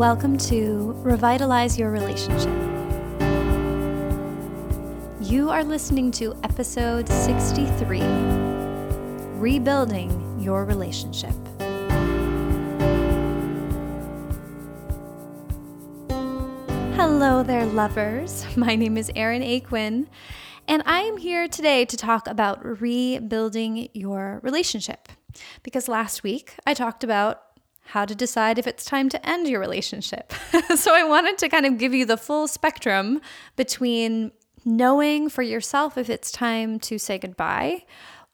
Welcome to Revitalize Your Relationship. You are listening to episode 63 Rebuilding Your Relationship. Hello there, lovers. My name is Erin Aquin, and I am here today to talk about rebuilding your relationship. Because last week I talked about how to decide if it's time to end your relationship. so I wanted to kind of give you the full spectrum between knowing for yourself if it's time to say goodbye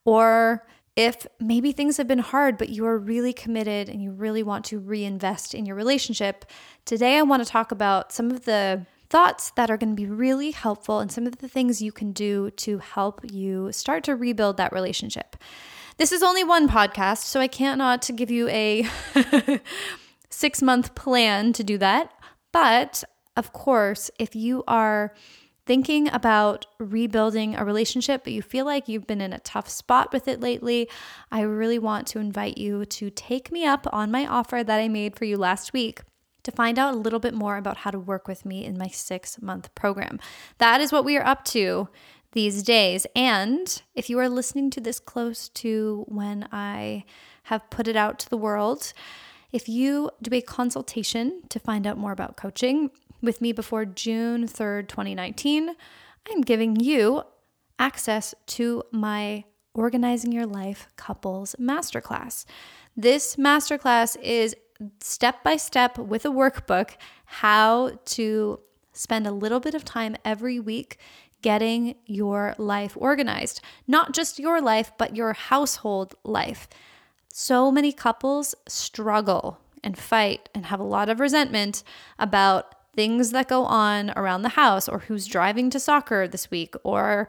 or if maybe things have been hard, but you are really committed and you really want to reinvest in your relationship. Today, I want to talk about some of the thoughts that are going to be really helpful and some of the things you can do to help you start to rebuild that relationship. This is only one podcast, so I cannot give you a six month plan to do that. But of course, if you are thinking about rebuilding a relationship, but you feel like you've been in a tough spot with it lately, I really want to invite you to take me up on my offer that I made for you last week to find out a little bit more about how to work with me in my six month program. That is what we are up to these days. And if you are listening to this close to when I have put it out to the world, if you do a consultation to find out more about coaching with me before June 3rd, 2019, I'm giving you access to my Organizing Your Life Couples Masterclass. This masterclass is step by step with a workbook how to spend a little bit of time every week getting your life organized. Not just your life, but your household life. So many couples struggle and fight and have a lot of resentment about things that go on around the house or who's driving to soccer this week or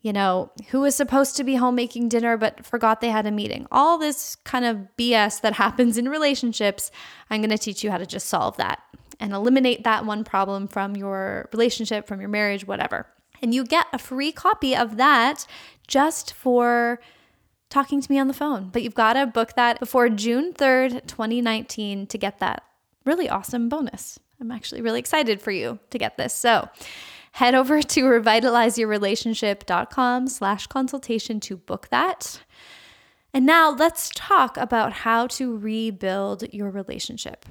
you know, who was supposed to be home making dinner but forgot they had a meeting. All this kind of BS that happens in relationships, I'm going to teach you how to just solve that and eliminate that one problem from your relationship, from your marriage, whatever. And you get a free copy of that just for talking to me on the phone. But you've got to book that before June 3rd, 2019 to get that really awesome bonus. I'm actually really excited for you to get this. So head over to revitalizeyourrelationship.com slash consultation to book that. And now let's talk about how to rebuild your relationship.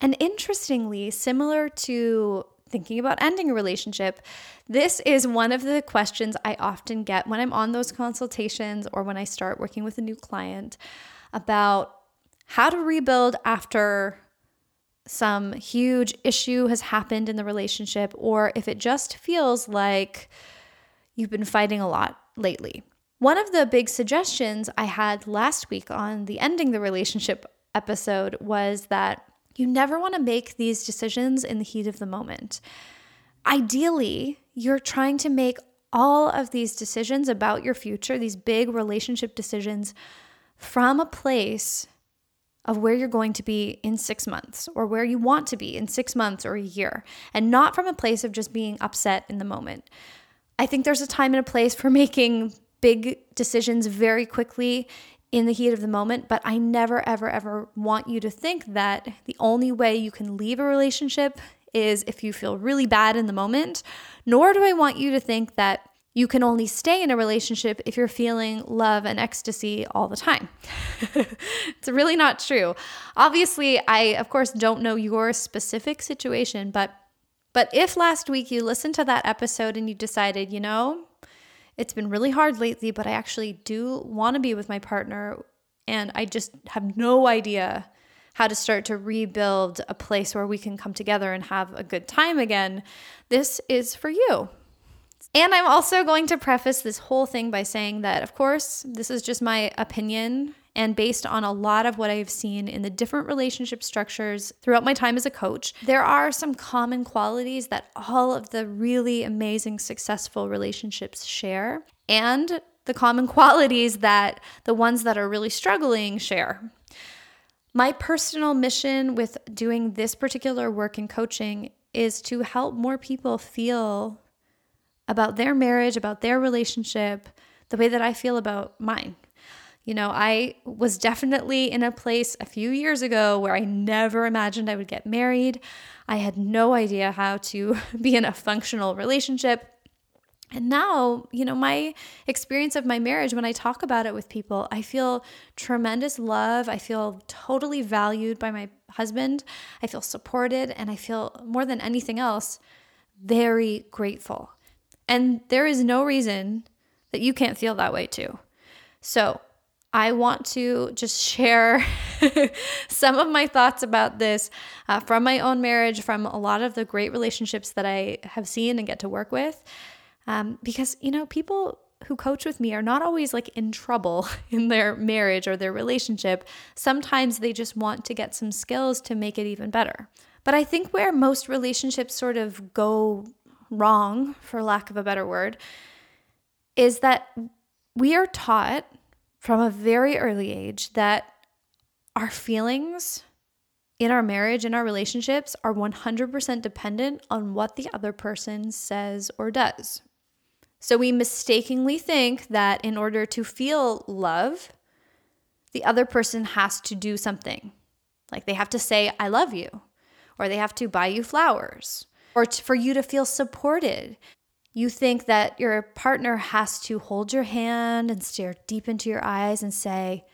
And interestingly, similar to thinking about ending a relationship, this is one of the questions I often get when I'm on those consultations or when I start working with a new client about how to rebuild after some huge issue has happened in the relationship or if it just feels like you've been fighting a lot lately. One of the big suggestions I had last week on the ending the relationship episode was that you never want to make these decisions in the heat of the moment. Ideally, you're trying to make all of these decisions about your future, these big relationship decisions, from a place of where you're going to be in six months or where you want to be in six months or a year, and not from a place of just being upset in the moment. I think there's a time and a place for making big decisions very quickly in the heat of the moment, but I never, ever, ever want you to think that the only way you can leave a relationship is if you feel really bad in the moment. Nor do I want you to think that you can only stay in a relationship if you're feeling love and ecstasy all the time. it's really not true. Obviously, I of course don't know your specific situation, but but if last week you listened to that episode and you decided, you know, it's been really hard lately, but I actually do want to be with my partner. And I just have no idea how to start to rebuild a place where we can come together and have a good time again. This is for you. And I'm also going to preface this whole thing by saying that, of course, this is just my opinion and based on a lot of what I've seen in the different relationship structures throughout my time as a coach, there are some common qualities that all of the really amazing, successful relationships share, and the common qualities that the ones that are really struggling share. My personal mission with doing this particular work in coaching is to help more people feel about their marriage, about their relationship, the way that I feel about mine You know, I was definitely in a place a few years ago where I never imagined I would get married. I had no idea how to be in a functional relationship. And now, you know, my experience of my marriage, when I talk about it with people, I feel tremendous love. I feel totally valued by my husband. I feel supported. And I feel more than anything else, very grateful. And there is no reason that you can't feel that way too. So, I want to just share some of my thoughts about this uh, from my own marriage, from a lot of the great relationships that I have seen and get to work with. Um, because, you know, people who coach with me are not always like in trouble in their marriage or their relationship. Sometimes they just want to get some skills to make it even better. But I think where most relationships sort of go wrong, for lack of a better word, is that we are taught from a very early age that our feelings in our marriage and our relationships are 100% dependent on what the other person says or does. So we mistakenly think that in order to feel love, the other person has to do something. Like they have to say, I love you, or they have to buy you flowers, or for you to feel supported. You think that your partner has to hold your hand and stare deep into your eyes and say,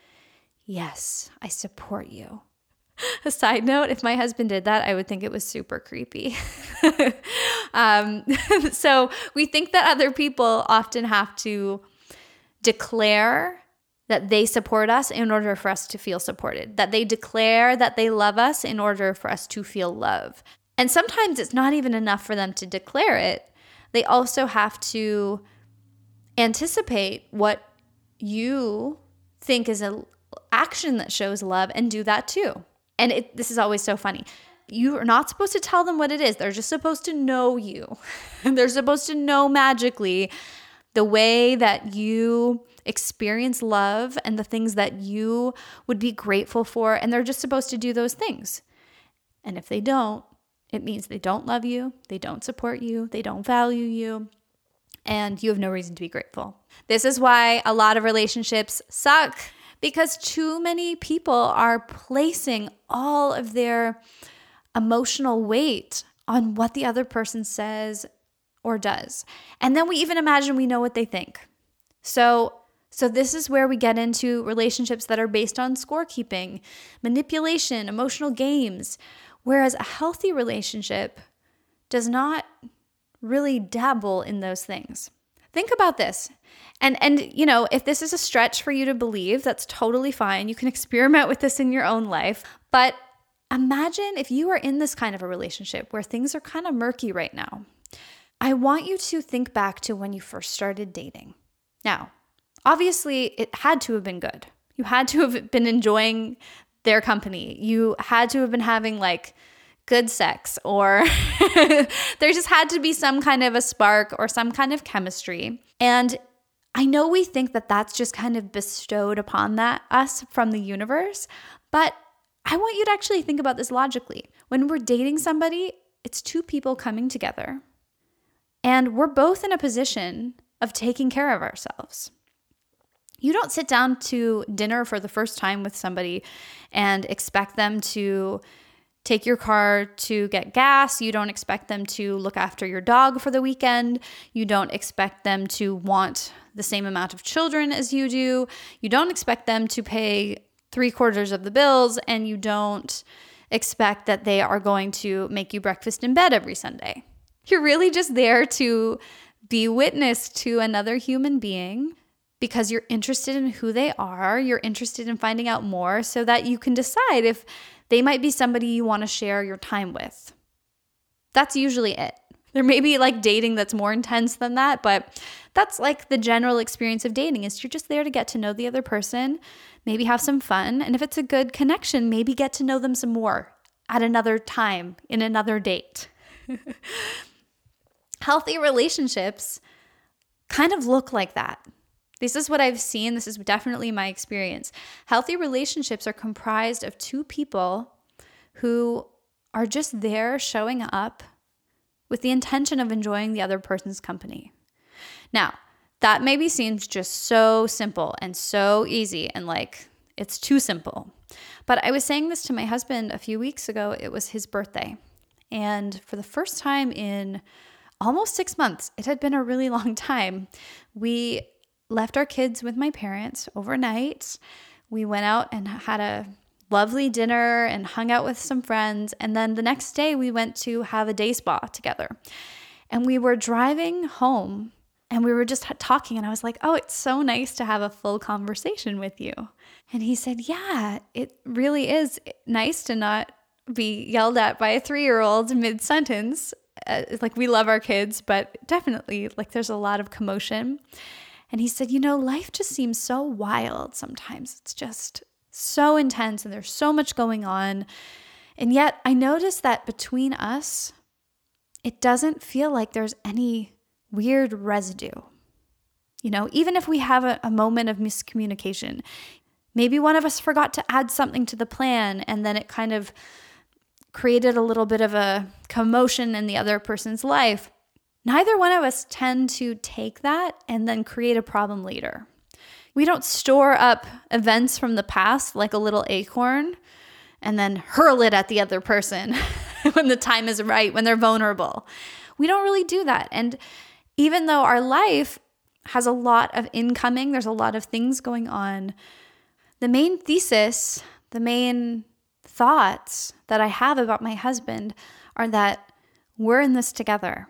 Yes, I support you. A side note if my husband did that, I would think it was super creepy. um, so we think that other people often have to declare that they support us in order for us to feel supported, that they declare that they love us in order for us to feel love. And sometimes it's not even enough for them to declare it they also have to anticipate what you think is an action that shows love and do that too. And it, this is always so funny. You are not supposed to tell them what it is. They're just supposed to know you. They're supposed to know magically the way that you experience love and the things that you would be grateful for. And they're just supposed to do those things. And if they don't, it means they don't love you, they don't support you, they don't value you, and you have no reason to be grateful. This is why a lot of relationships suck because too many people are placing all of their emotional weight on what the other person says or does. And then we even imagine we know what they think. So so this is where we get into relationships that are based on scorekeeping, manipulation, emotional games, Whereas a healthy relationship does not really dabble in those things. Think about this. And and you know, if this is a stretch for you to believe, that's totally fine. You can experiment with this in your own life, but imagine if you are in this kind of a relationship where things are kind of murky right now. I want you to think back to when you first started dating. Now, obviously, it had to have been good. You had to have been enjoying their company. You had to have been having like good sex, or there just had to be some kind of a spark or some kind of chemistry. And I know we think that that's just kind of bestowed upon that us from the universe, but I want you to actually think about this logically. When we're dating somebody, it's two people coming together, and we're both in a position of taking care of ourselves. You don't sit down to dinner for the first time with somebody and expect them to take your car to get gas. You don't expect them to look after your dog for the weekend. You don't expect them to want the same amount of children as you do. You don't expect them to pay three quarters of the bills, and you don't expect that they are going to make you breakfast in bed every Sunday. You're really just there to be witness to another human being because you're interested in who they are, you're interested in finding out more so that you can decide if they might be somebody you want to share your time with. That's usually it. There may be like dating that's more intense than that, but that's like the general experience of dating is you're just there to get to know the other person, maybe have some fun, and if it's a good connection, maybe get to know them some more at another time in another date. Healthy relationships kind of look like that. This is what I've seen. This is definitely my experience. Healthy relationships are comprised of two people who are just there showing up with the intention of enjoying the other person's company. Now, that maybe seems just so simple and so easy and like it's too simple. But I was saying this to my husband a few weeks ago. It was his birthday. And for the first time in almost six months, it had been a really long time, we left our kids with my parents overnight. We went out and had a lovely dinner and hung out with some friends. And then the next day, we went to have a day spa together. And we were driving home and we were just talking. And I was like, oh, it's so nice to have a full conversation with you. And he said, yeah, it really is nice to not be yelled at by a three year old mid sentence. Uh, like, we love our kids, but definitely, like, there's a lot of commotion. And he said, You know, life just seems so wild sometimes. It's just so intense and there's so much going on. And yet I notice that between us, it doesn't feel like there's any weird residue. You know, even if we have a, a, moment of miscommunication, maybe one of us forgot to add something to the plan and then it kind of created a little bit of a commotion in the other person's life. Neither one of us tend to take that and then create a problem later. We don't store up events from the past like a little acorn and then hurl it at the other person when the time is right, when they're vulnerable. We don't really do that. And even though our life has a lot of incoming, there's a lot of things going on, the main thesis, the main thoughts that I have about my husband are that we're in this together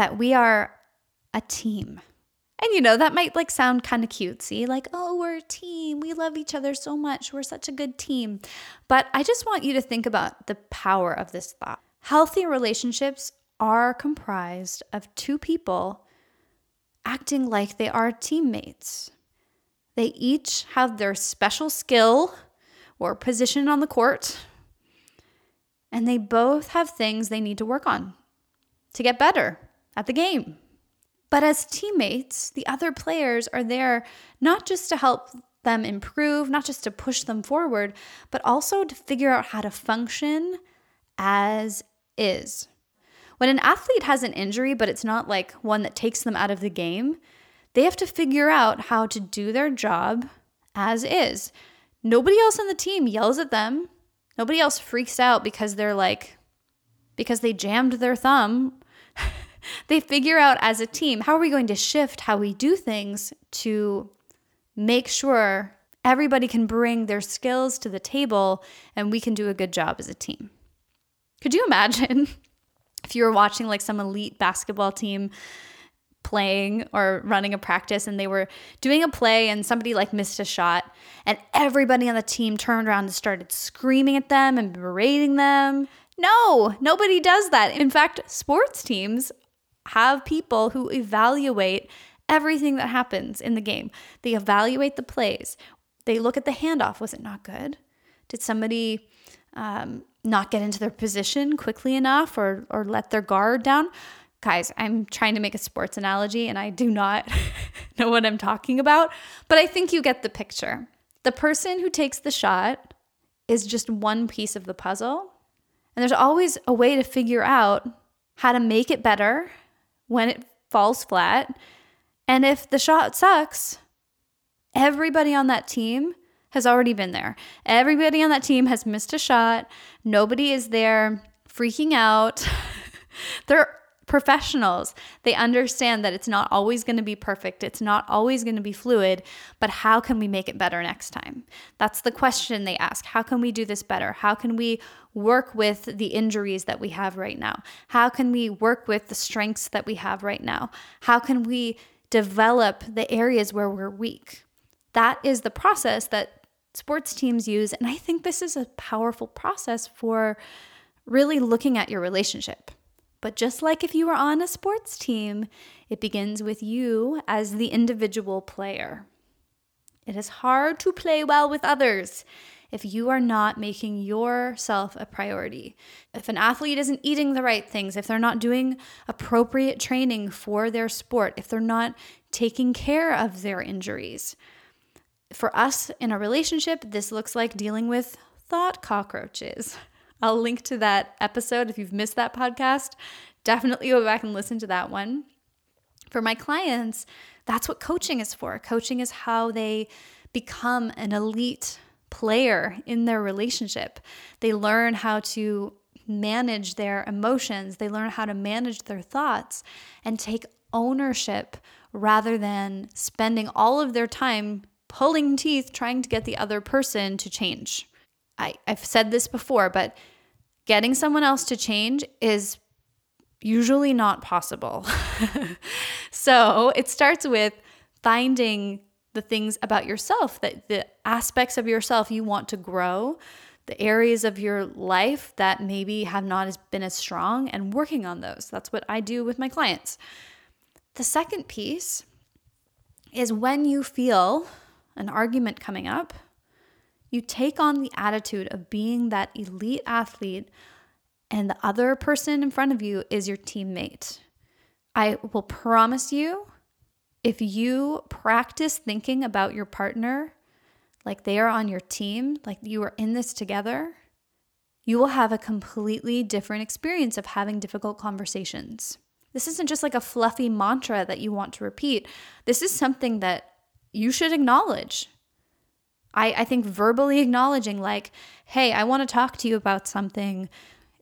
that we are a team. And you know, that might like sound kind of cutesy, like, oh, we're a team. We love each other so much. We're such a good team. But I just want you to think about the power of this thought. Healthy relationships are comprised of two people acting like they are teammates. They each have their special skill or position on the court, and they both have things they need to work on to get better at the game. But as teammates, the other players are there not just to help them improve, not just to push them forward, but also to figure out how to function as is. When an athlete has an injury, but it's not like one that takes them out of the game, they have to figure out how to do their job as is. Nobody else on the team yells at them. Nobody else freaks out because they're like, because they jammed their thumb they figure out as a team how are we going to shift how we do things to make sure everybody can bring their skills to the table and we can do a good job as a team. Could you imagine if you were watching like some elite basketball team playing or running a practice and they were doing a play and somebody like missed a shot and everybody on the team turned around and started screaming at them and berating them? No, nobody does that. In fact, sports teams have people who evaluate everything that happens in the game. They evaluate the plays. They look at the handoff. Was it not good? Did somebody um, not get into their position quickly enough or, or let their guard down? Guys, I'm trying to make a sports analogy and I do not know what I'm talking about, but I think you get the picture. The person who takes the shot is just one piece of the puzzle. And there's always a way to figure out how to make it better when it falls flat. And if the shot sucks, everybody on that team has already been there. Everybody on that team has missed a shot. Nobody is there freaking out. They're professionals. They understand that it's not always going to be perfect, it's not always going to be fluid, but how can we make it better next time? That's the question they ask. How can we do this better? How can we work with the injuries that we have right now? How can we work with the strengths that we have right now? How can we develop the areas where we're weak? That is the process that sports teams use. And I think this is a powerful process for really looking at your relationship. But just like if you were on a sports team, it begins with you as the individual player. It is hard to play well with others if you are not making yourself a priority. If an athlete isn't eating the right things, if they're not doing appropriate training for their sport, if they're not taking care of their injuries. For us in a relationship, this looks like dealing with thought cockroaches. I'll link to that episode if you've missed that podcast. Definitely go back and listen to that one. For my clients, That's what coaching is for. Coaching is how they become an elite player in their relationship. They learn how to manage their emotions, they learn how to manage their thoughts and take ownership rather than spending all of their time pulling teeth trying to get the other person to change. I, I've said this before, but getting someone else to change is usually not possible. so it starts with finding the things about yourself that the aspects of yourself you want to grow, the areas of your life that maybe have not been as strong, and working on those. That's what I do with my clients. The second piece is when you feel an argument coming up, you take on the attitude of being that elite athlete and the other person in front of you is your teammate. I will promise you, if you practice thinking about your partner like they are on your team, like you are in this together, you will have a completely different experience of having difficult conversations. This isn't just like a fluffy mantra that you want to repeat. This is something that you should acknowledge. I, I think verbally acknowledging, like, hey, I want to talk to you about something.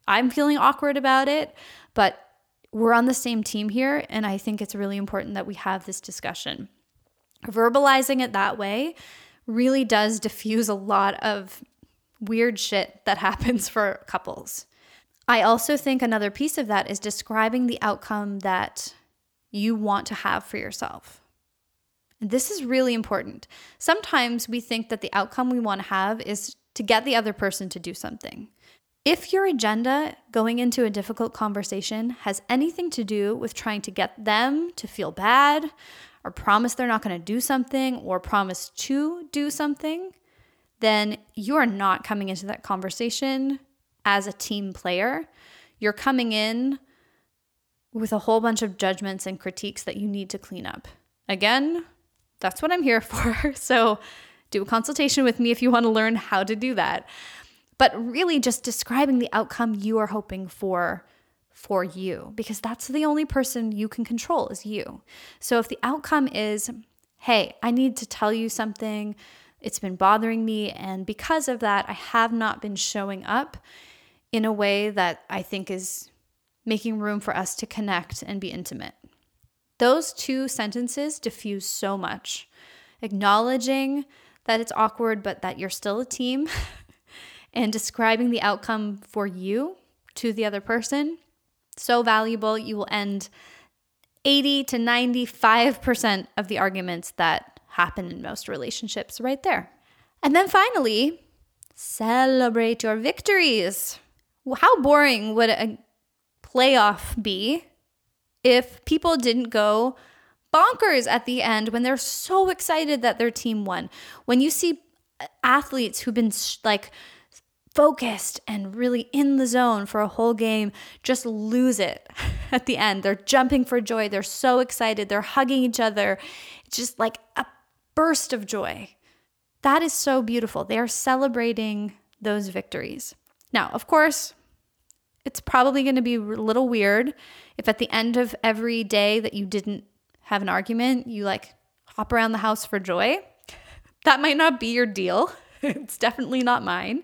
I'm feeling awkward about it, but we're on the same team here. And I think it's really important that we have this discussion. Verbalizing it that way really does diffuse a lot of weird shit that happens for couples. I also think another piece of that is describing the outcome that you want to have for yourself. This is really important. Sometimes we think that the outcome we want to have is to get the other person to do something. If your agenda going into a difficult conversation has anything to do with trying to get them to feel bad or promise they're not going to do something or promise to do something, then you are not coming into that conversation as a team player. You're coming in with a whole bunch of judgments and critiques that you need to clean up. Again, that's what I'm here for. So do a consultation with me if you want to learn how to do that but really just describing the outcome you are hoping for for you because that's the only person you can control is you. So if the outcome is, "Hey, I need to tell you something. It's been bothering me and because of that, I have not been showing up in a way that I think is making room for us to connect and be intimate." Those two sentences diffuse so much. Acknowledging that it's awkward but that you're still a team and describing the outcome for you to the other person. So valuable, you will end 80 to 95% of the arguments that happen in most relationships right there. And then finally, celebrate your victories. How boring would a playoff be if people didn't go bonkers at the end when they're so excited that their team won? When you see athletes who've been like focused and really in the zone for a whole game just lose it at the end. They're jumping for joy. They're so excited. They're hugging each other. It's just like a burst of joy. That is so beautiful. They are celebrating those victories. Now, of course, it's probably going to be a little weird if at the end of every day that you didn't have an argument, you like hop around the house for joy. That might not be your deal. it's definitely not mine.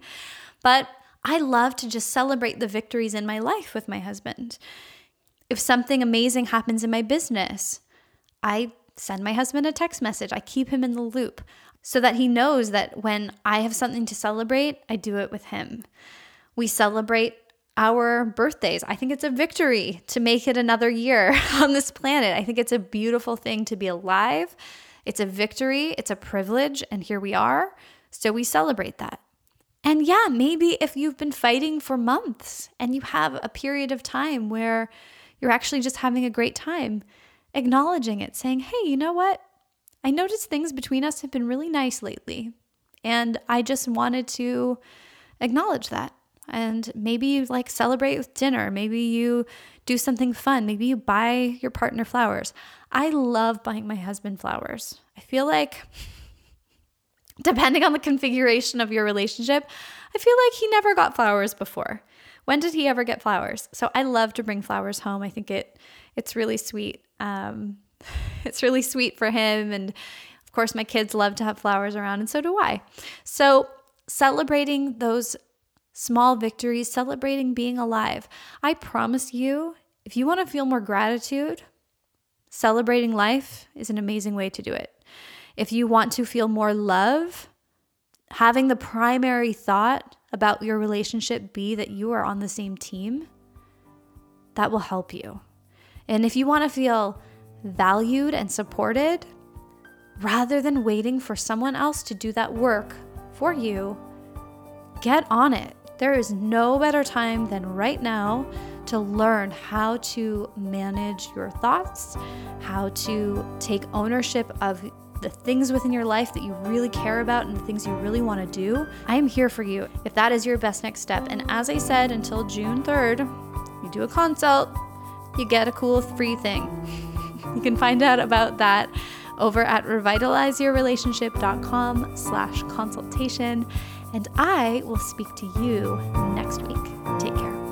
But I love to just celebrate the victories in my life with my husband. If something amazing happens in my business, I send my husband a text message. I keep him in the loop so that he knows that when I have something to celebrate, I do it with him. We celebrate our birthdays. I think it's a victory to make it another year on this planet. I think it's a beautiful thing to be alive. It's a victory, it's a privilege, and here we are. So we celebrate that. And yeah, maybe if you've been fighting for months and you have a period of time where you're actually just having a great time, acknowledging it, saying, hey, you know what? I noticed things between us have been really nice lately. And I just wanted to acknowledge that. And maybe you like celebrate with dinner. Maybe you do something fun. Maybe you buy your partner flowers. I love buying my husband flowers. I feel like depending on the configuration of your relationship, I feel like he never got flowers before. When did he ever get flowers? So I love to bring flowers home. I think it it's really sweet. Um, It's really sweet for him. And of course, my kids love to have flowers around, and so do I. So, celebrating those small victories, celebrating being alive. I promise you, if you want to feel more gratitude, celebrating life is an amazing way to do it. If you want to feel more love, having the primary thought about your relationship be that you are on the same team, that will help you. And if you want to feel valued and supported, rather than waiting for someone else to do that work for you, get on it. There is no better time than right now to learn how to manage your thoughts, how to take ownership of the things within your life that you really care about and the things you really want to do. I am here for you if that is your best next step. And as I said, until June 3rd, you do a consult, you get a cool free thing. you can find out about that over at revitalizeyourrelationship.com slash consultation and I will speak to you next week. Take care.